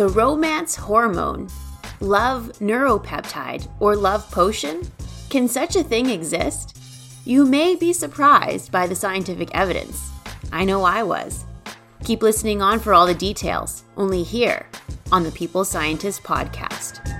The romance hormone, love neuropeptide, or love potion? Can such a thing exist? You may be surprised by the scientific evidence. I know I was. Keep listening on for all the details, only here on the People's Scientist podcast.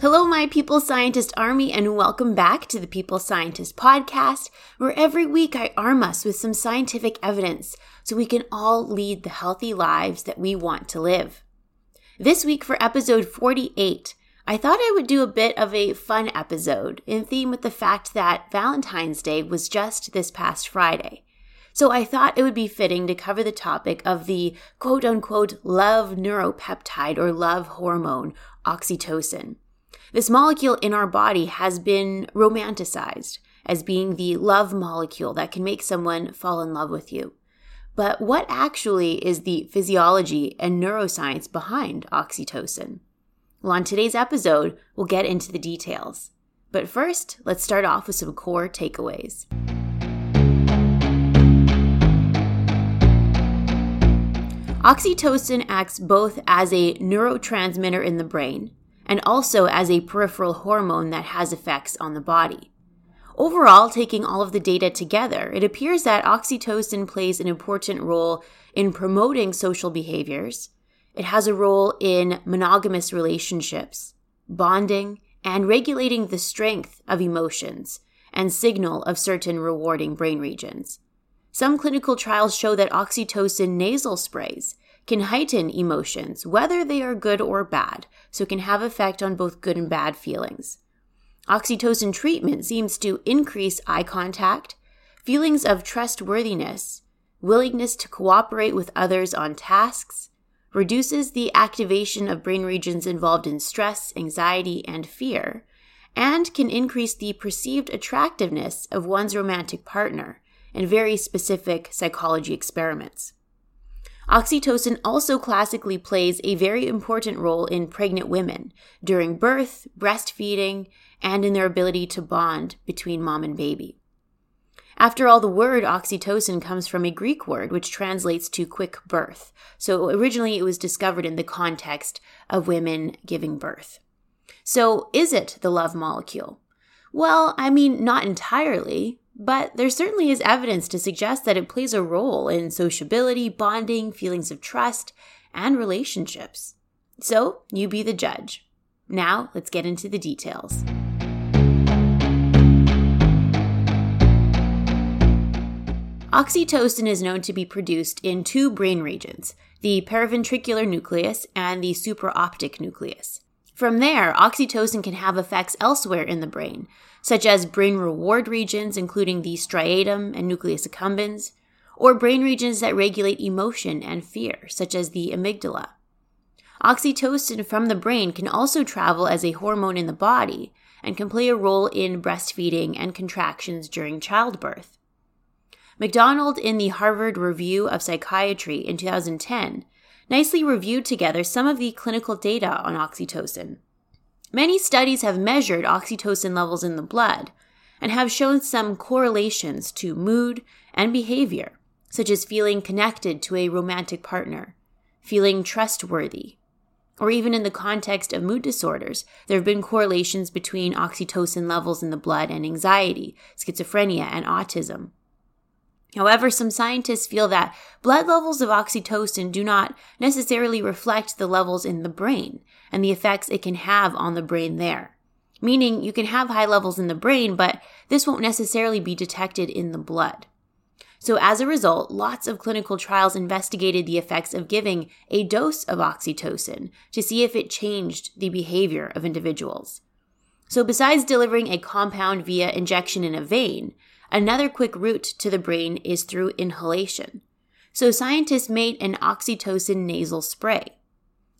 Hello, my People's Scientist Army, and welcome back to the People's Scientist Podcast, where every week I arm us with some scientific evidence so we can all lead the healthy lives that we want to live. This week, for episode 48, I thought I would do a bit of a fun episode in theme with the fact that Valentine's Day was just this past Friday. So I thought it would be fitting to cover the topic of the quote unquote love neuropeptide or love hormone, oxytocin. This molecule in our body has been romanticized as being the love molecule that can make someone fall in love with you. But what actually is the physiology and neuroscience behind oxytocin? Well, on today's episode, we'll get into the details. But first, let's start off with some core takeaways. Oxytocin acts both as a neurotransmitter in the brain and also as a peripheral hormone that has effects on the body. Overall, taking all of the data together, it appears that oxytocin plays an important role in promoting social behaviors. It has a role in monogamous relationships, bonding, and regulating the strength of emotions and signal of certain rewarding brain regions. Some clinical trials show that oxytocin nasal sprays can heighten emotions, whether they are good or bad, so it can have effect on both good and bad feelings. Oxytocin treatment seems to increase eye contact, feelings of trustworthiness, willingness to cooperate with others on tasks, reduces the activation of brain regions involved in stress, anxiety, and fear, and can increase the perceived attractiveness of one's romantic partner in very specific psychology experiments. Oxytocin also classically plays a very important role in pregnant women during birth, breastfeeding, and in their ability to bond between mom and baby. After all, the word oxytocin comes from a Greek word which translates to quick birth. So originally it was discovered in the context of women giving birth. So is it the love molecule? Well, I mean, not entirely. But there certainly is evidence to suggest that it plays a role in sociability, bonding, feelings of trust, and relationships. So, you be the judge. Now, let's get into the details. Oxytocin is known to be produced in two brain regions the paraventricular nucleus and the supraoptic nucleus. From there, oxytocin can have effects elsewhere in the brain, such as brain reward regions, including the striatum and nucleus accumbens, or brain regions that regulate emotion and fear, such as the amygdala. Oxytocin from the brain can also travel as a hormone in the body and can play a role in breastfeeding and contractions during childbirth. MacDonald, in the Harvard Review of Psychiatry in 2010, nicely reviewed together some of the clinical data on oxytocin. Many studies have measured oxytocin levels in the blood and have shown some correlations to mood and behavior, such as feeling connected to a romantic partner, feeling trustworthy, or even in the context of mood disorders, there have been correlations between oxytocin levels in the blood and anxiety, schizophrenia, and autism. However, some scientists feel that blood levels of oxytocin do not necessarily reflect the levels in the brain and the effects it can have on the brain there. Meaning, you can have high levels in the brain, but this won't necessarily be detected in the blood. So, as a result, lots of clinical trials investigated the effects of giving a dose of oxytocin to see if it changed the behavior of individuals. So, besides delivering a compound via injection in a vein, another quick route to the brain is through inhalation. So, scientists made an oxytocin nasal spray.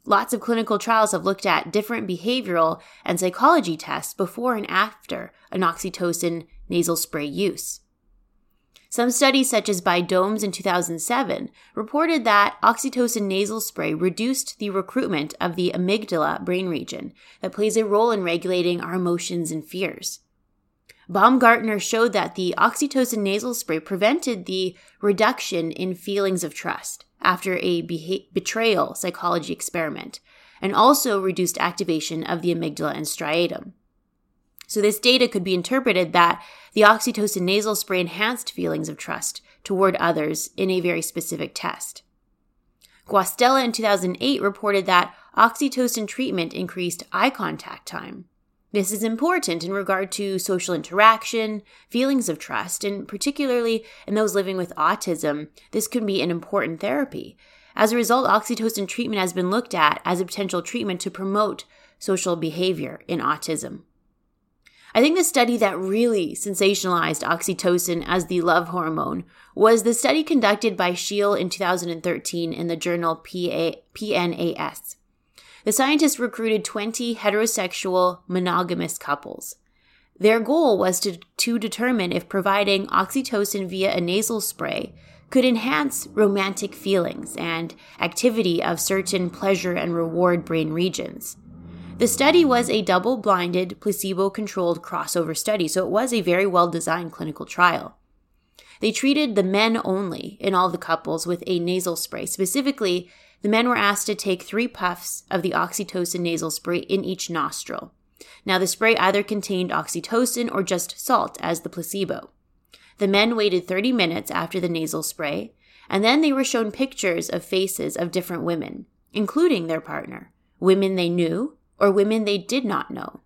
Lots of clinical trials have looked at different behavioral and psychology tests before and after an oxytocin nasal spray use. Some studies, such as by Domes in 2007, reported that oxytocin nasal spray reduced the recruitment of the amygdala brain region that plays a role in regulating our emotions and fears. Baumgartner showed that the oxytocin nasal spray prevented the reduction in feelings of trust after a beha- betrayal psychology experiment and also reduced activation of the amygdala and striatum. So, this data could be interpreted that the oxytocin nasal spray enhanced feelings of trust toward others in a very specific test. Guastella in 2008 reported that oxytocin treatment increased eye contact time. This is important in regard to social interaction, feelings of trust, and particularly in those living with autism, this could be an important therapy. As a result, oxytocin treatment has been looked at as a potential treatment to promote social behavior in autism. I think the study that really sensationalized oxytocin as the love hormone was the study conducted by Scheele in 2013 in the journal PA, PNAS. The scientists recruited 20 heterosexual monogamous couples. Their goal was to, to determine if providing oxytocin via a nasal spray could enhance romantic feelings and activity of certain pleasure and reward brain regions. The study was a double blinded, placebo controlled crossover study, so it was a very well designed clinical trial. They treated the men only in all the couples with a nasal spray. Specifically, the men were asked to take three puffs of the oxytocin nasal spray in each nostril. Now, the spray either contained oxytocin or just salt as the placebo. The men waited 30 minutes after the nasal spray, and then they were shown pictures of faces of different women, including their partner, women they knew, or women they did not know.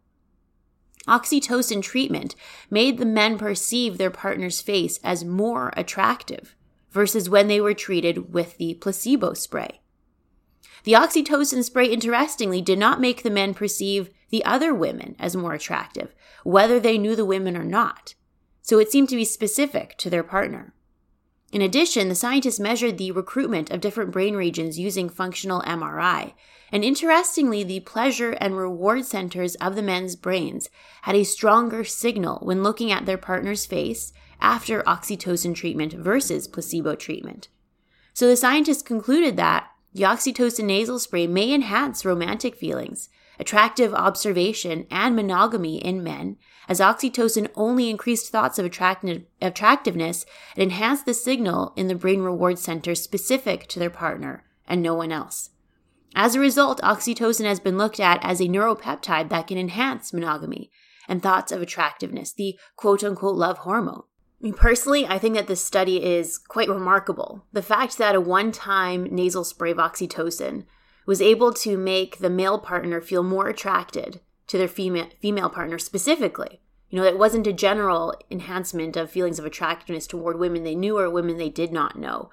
Oxytocin treatment made the men perceive their partner's face as more attractive versus when they were treated with the placebo spray. The oxytocin spray, interestingly, did not make the men perceive the other women as more attractive, whether they knew the women or not. So it seemed to be specific to their partner. In addition, the scientists measured the recruitment of different brain regions using functional MRI. And interestingly, the pleasure and reward centers of the men's brains had a stronger signal when looking at their partner's face after oxytocin treatment versus placebo treatment. So the scientists concluded that the oxytocin nasal spray may enhance romantic feelings, attractive observation, and monogamy in men, as oxytocin only increased thoughts of attractiveness and enhanced the signal in the brain reward center specific to their partner and no one else. As a result, oxytocin has been looked at as a neuropeptide that can enhance monogamy and thoughts of attractiveness, the quote unquote love hormone. I mean, personally, I think that this study is quite remarkable. The fact that a one time nasal spray of oxytocin was able to make the male partner feel more attracted to their female female partner specifically. You know, it wasn't a general enhancement of feelings of attractiveness toward women they knew or women they did not know.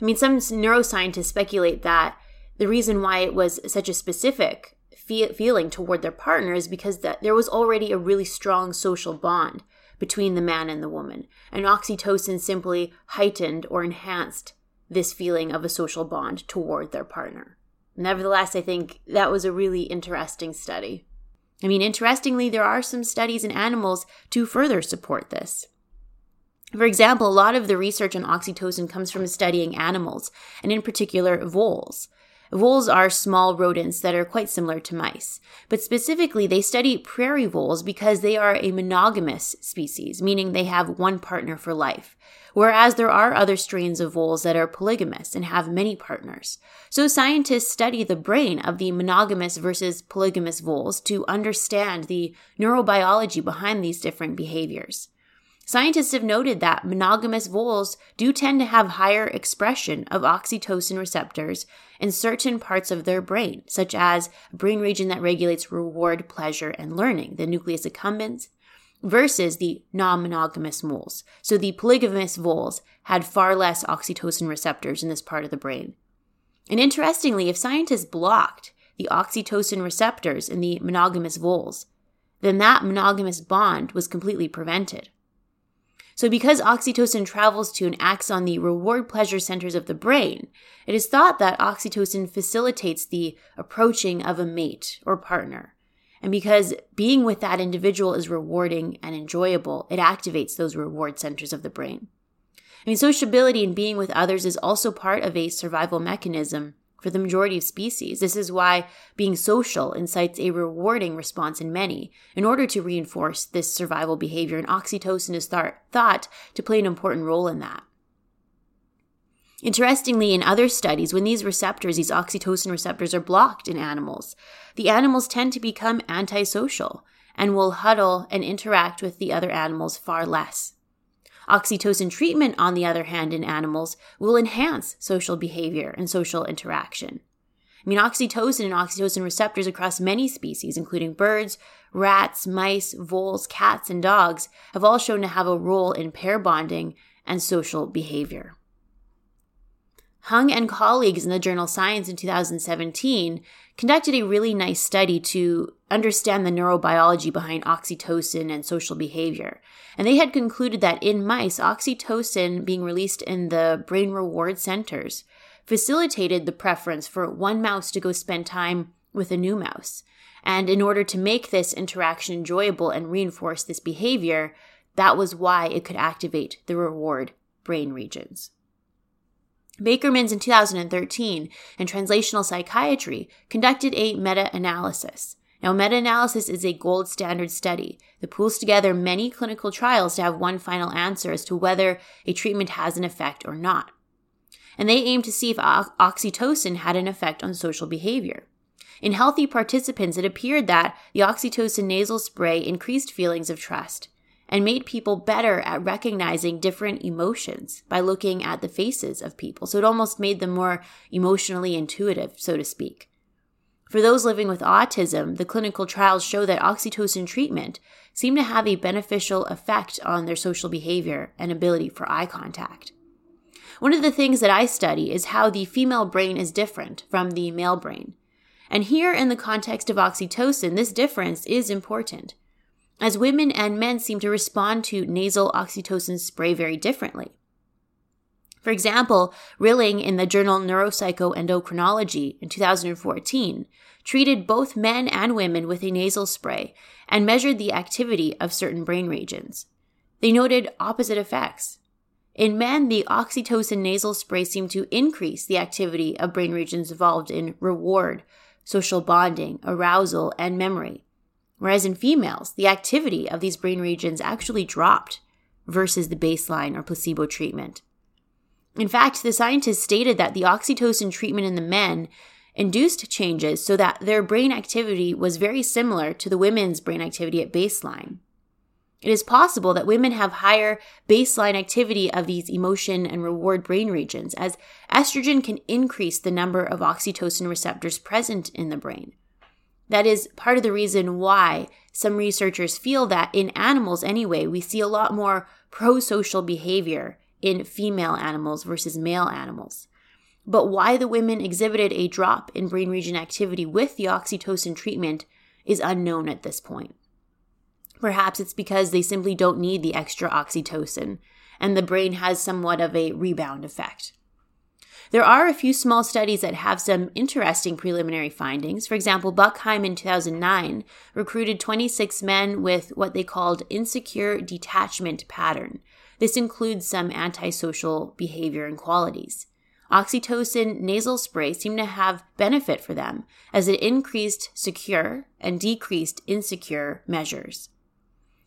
I mean, some neuroscientists speculate that the reason why it was such a specific fe- feeling toward their partner is because that there was already a really strong social bond between the man and the woman, and oxytocin simply heightened or enhanced this feeling of a social bond toward their partner. Nevertheless, I think that was a really interesting study. I mean, interestingly, there are some studies in animals to further support this. For example, a lot of the research on oxytocin comes from studying animals, and in particular, voles. Voles are small rodents that are quite similar to mice, but specifically they study prairie voles because they are a monogamous species, meaning they have one partner for life, whereas there are other strains of voles that are polygamous and have many partners. So scientists study the brain of the monogamous versus polygamous voles to understand the neurobiology behind these different behaviors. Scientists have noted that monogamous voles do tend to have higher expression of oxytocin receptors in certain parts of their brain, such as a brain region that regulates reward, pleasure, and learning, the nucleus accumbens, versus the non monogamous moles. So the polygamous voles had far less oxytocin receptors in this part of the brain. And interestingly, if scientists blocked the oxytocin receptors in the monogamous voles, then that monogamous bond was completely prevented. So, because oxytocin travels to and acts on the reward pleasure centers of the brain, it is thought that oxytocin facilitates the approaching of a mate or partner. And because being with that individual is rewarding and enjoyable, it activates those reward centers of the brain. I mean, sociability and being with others is also part of a survival mechanism for the majority of species. This is why being social incites a rewarding response in many in order to reinforce this survival behavior, and oxytocin is thought to play an important role in that. Interestingly, in other studies, when these receptors, these oxytocin receptors, are blocked in animals, the animals tend to become antisocial and will huddle and interact with the other animals far less. Oxytocin treatment, on the other hand, in animals will enhance social behavior and social interaction. I mean, oxytocin and oxytocin receptors across many species, including birds, rats, mice, voles, cats, and dogs, have all shown to have a role in pair bonding and social behavior. Hung and colleagues in the journal Science in 2017 conducted a really nice study to understand the neurobiology behind oxytocin and social behavior. And they had concluded that in mice, oxytocin being released in the brain reward centers facilitated the preference for one mouse to go spend time with a new mouse. And in order to make this interaction enjoyable and reinforce this behavior, that was why it could activate the reward brain regions. Bakermans in 2013 in Translational Psychiatry conducted a meta analysis. Now, meta analysis is a gold standard study that pulls together many clinical trials to have one final answer as to whether a treatment has an effect or not. And they aim to see if oxytocin had an effect on social behavior. In healthy participants, it appeared that the oxytocin nasal spray increased feelings of trust and made people better at recognizing different emotions by looking at the faces of people. So it almost made them more emotionally intuitive, so to speak. For those living with autism, the clinical trials show that oxytocin treatment seemed to have a beneficial effect on their social behavior and ability for eye contact. One of the things that I study is how the female brain is different from the male brain. And here, in the context of oxytocin, this difference is important as women and men seem to respond to nasal oxytocin spray very differently. For example, Rilling in the journal Neuropsychoendocrinology in 2014 treated both men and women with a nasal spray and measured the activity of certain brain regions. They noted opposite effects. In men, the oxytocin nasal spray seemed to increase the activity of brain regions involved in reward, social bonding, arousal, and memory. Whereas in females, the activity of these brain regions actually dropped versus the baseline or placebo treatment. In fact, the scientists stated that the oxytocin treatment in the men induced changes so that their brain activity was very similar to the women's brain activity at baseline. It is possible that women have higher baseline activity of these emotion and reward brain regions, as estrogen can increase the number of oxytocin receptors present in the brain. That is part of the reason why some researchers feel that in animals, anyway, we see a lot more pro social behavior in female animals versus male animals. But why the women exhibited a drop in brain region activity with the oxytocin treatment is unknown at this point. Perhaps it's because they simply don't need the extra oxytocin, and the brain has somewhat of a rebound effect. There are a few small studies that have some interesting preliminary findings. For example, Buchheim in 2009 recruited 26 men with what they called insecure detachment pattern. This includes some antisocial behavior and qualities. Oxytocin nasal spray seemed to have benefit for them as it increased secure and decreased insecure measures.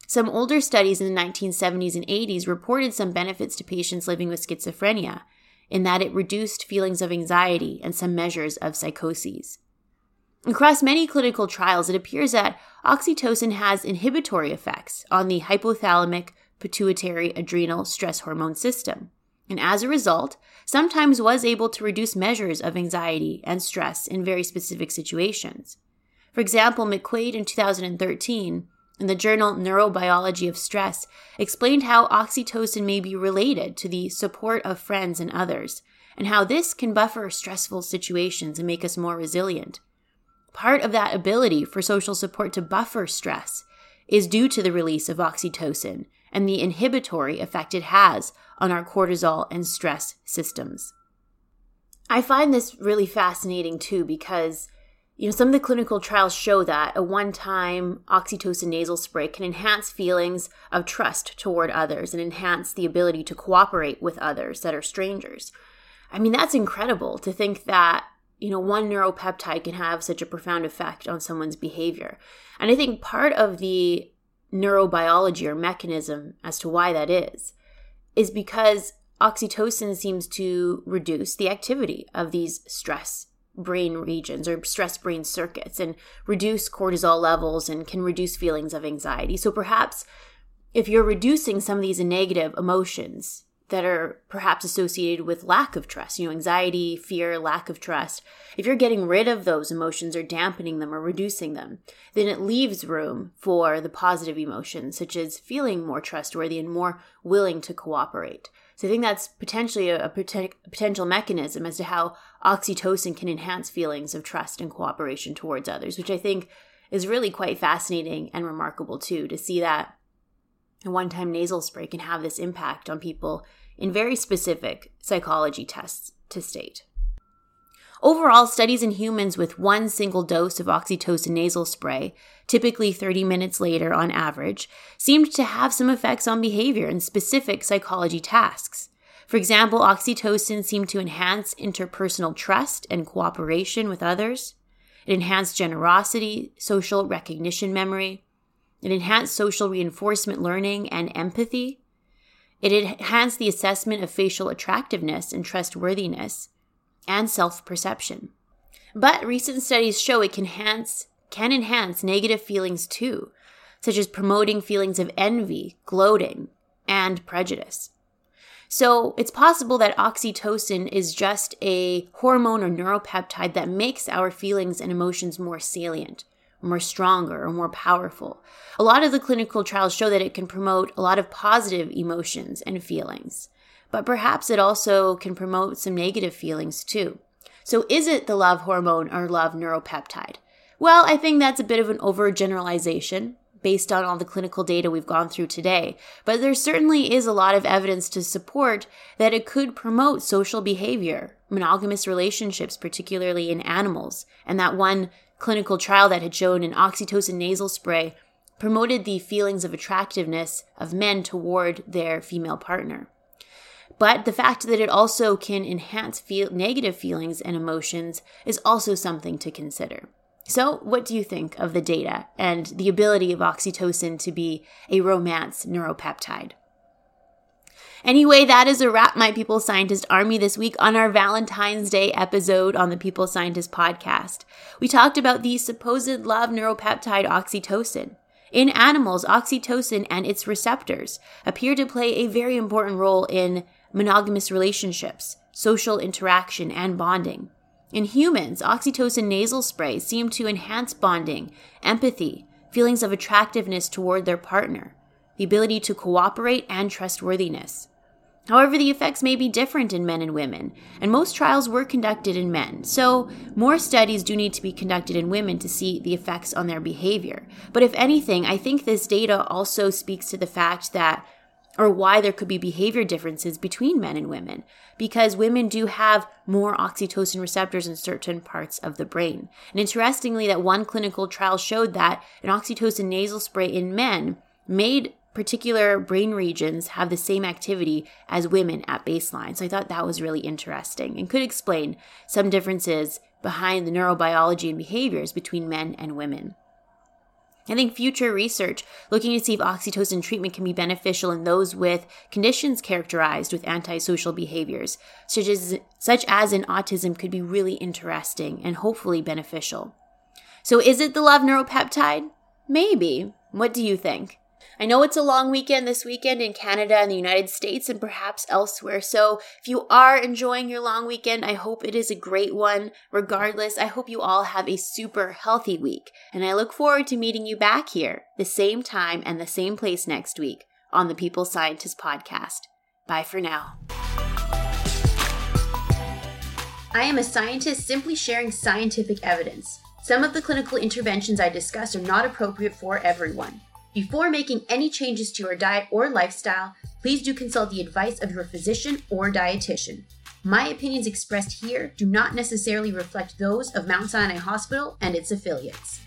Some older studies in the 1970s and 80s reported some benefits to patients living with schizophrenia, in that it reduced feelings of anxiety and some measures of psychoses. Across many clinical trials, it appears that oxytocin has inhibitory effects on the hypothalamic pituitary adrenal stress hormone system, and as a result, sometimes was able to reduce measures of anxiety and stress in very specific situations. For example, McQuaid in 2013 in the journal Neurobiology of Stress, explained how oxytocin may be related to the support of friends and others, and how this can buffer stressful situations and make us more resilient. Part of that ability for social support to buffer stress is due to the release of oxytocin and the inhibitory effect it has on our cortisol and stress systems. I find this really fascinating too because you know some of the clinical trials show that a one-time oxytocin nasal spray can enhance feelings of trust toward others and enhance the ability to cooperate with others that are strangers. I mean that's incredible to think that you know one neuropeptide can have such a profound effect on someone's behavior. And I think part of the neurobiology or mechanism as to why that is is because oxytocin seems to reduce the activity of these stress brain regions or stress brain circuits and reduce cortisol levels and can reduce feelings of anxiety. So perhaps if you're reducing some of these negative emotions that are perhaps associated with lack of trust, you know, anxiety, fear, lack of trust, if you're getting rid of those emotions or dampening them or reducing them, then it leaves room for the positive emotions, such as feeling more trustworthy and more willing to cooperate. So I think that's potentially a, a potential mechanism as to how oxytocin can enhance feelings of trust and cooperation towards others, which I think is really quite fascinating and remarkable too, to see that a one time nasal spray can have this impact on people in very specific psychology tests to state. Overall, studies in humans with one single dose of oxytocin nasal spray, typically 30 minutes later on average, seemed to have some effects on behavior and specific psychology tasks. For example, oxytocin seemed to enhance interpersonal trust and cooperation with others. It enhanced generosity, social recognition memory. It enhanced social reinforcement learning and empathy. It enhanced the assessment of facial attractiveness and trustworthiness and self-perception. But recent studies show it can enhance can enhance negative feelings too, such as promoting feelings of envy, gloating, and prejudice. So it's possible that oxytocin is just a hormone or neuropeptide that makes our feelings and emotions more salient more stronger or more powerful. A lot of the clinical trials show that it can promote a lot of positive emotions and feelings, but perhaps it also can promote some negative feelings too. So, is it the love hormone or love neuropeptide? Well, I think that's a bit of an overgeneralization based on all the clinical data we've gone through today, but there certainly is a lot of evidence to support that it could promote social behavior, monogamous relationships, particularly in animals, and that one clinical trial that had shown an oxytocin nasal spray promoted the feelings of attractiveness of men toward their female partner. But the fact that it also can enhance feel- negative feelings and emotions is also something to consider. So, what do you think of the data and the ability of oxytocin to be a romance neuropeptide? Anyway, that is a wrap, my People's Scientist Army, this week on our Valentine's Day episode on the People's Scientist podcast. We talked about the supposed love neuropeptide oxytocin. In animals, oxytocin and its receptors appear to play a very important role in monogamous relationships, social interaction, and bonding. In humans, oxytocin nasal sprays seem to enhance bonding, empathy, feelings of attractiveness toward their partner, the ability to cooperate, and trustworthiness. However, the effects may be different in men and women, and most trials were conducted in men, so more studies do need to be conducted in women to see the effects on their behavior. But if anything, I think this data also speaks to the fact that, or why there could be behavior differences between men and women, because women do have more oxytocin receptors in certain parts of the brain. And interestingly, that one clinical trial showed that an oxytocin nasal spray in men made particular brain regions have the same activity as women at baseline. So I thought that was really interesting and could explain some differences behind the neurobiology and behaviors between men and women. I think future research looking to see if oxytocin treatment can be beneficial in those with conditions characterized with antisocial behaviors, such as, such as in autism, could be really interesting and hopefully beneficial. So, is it the love neuropeptide? Maybe. What do you think? I know it's a long weekend this weekend in Canada and the United States and perhaps elsewhere. So if you are enjoying your long weekend, I hope it is a great one. Regardless, I hope you all have a super healthy week. And I look forward to meeting you back here, the same time and the same place next week on the People's Scientist podcast. Bye for now. I am a scientist simply sharing scientific evidence. Some of the clinical interventions I discuss are not appropriate for everyone. Before making any changes to your diet or lifestyle, please do consult the advice of your physician or dietitian. My opinions expressed here do not necessarily reflect those of Mount Sinai Hospital and its affiliates.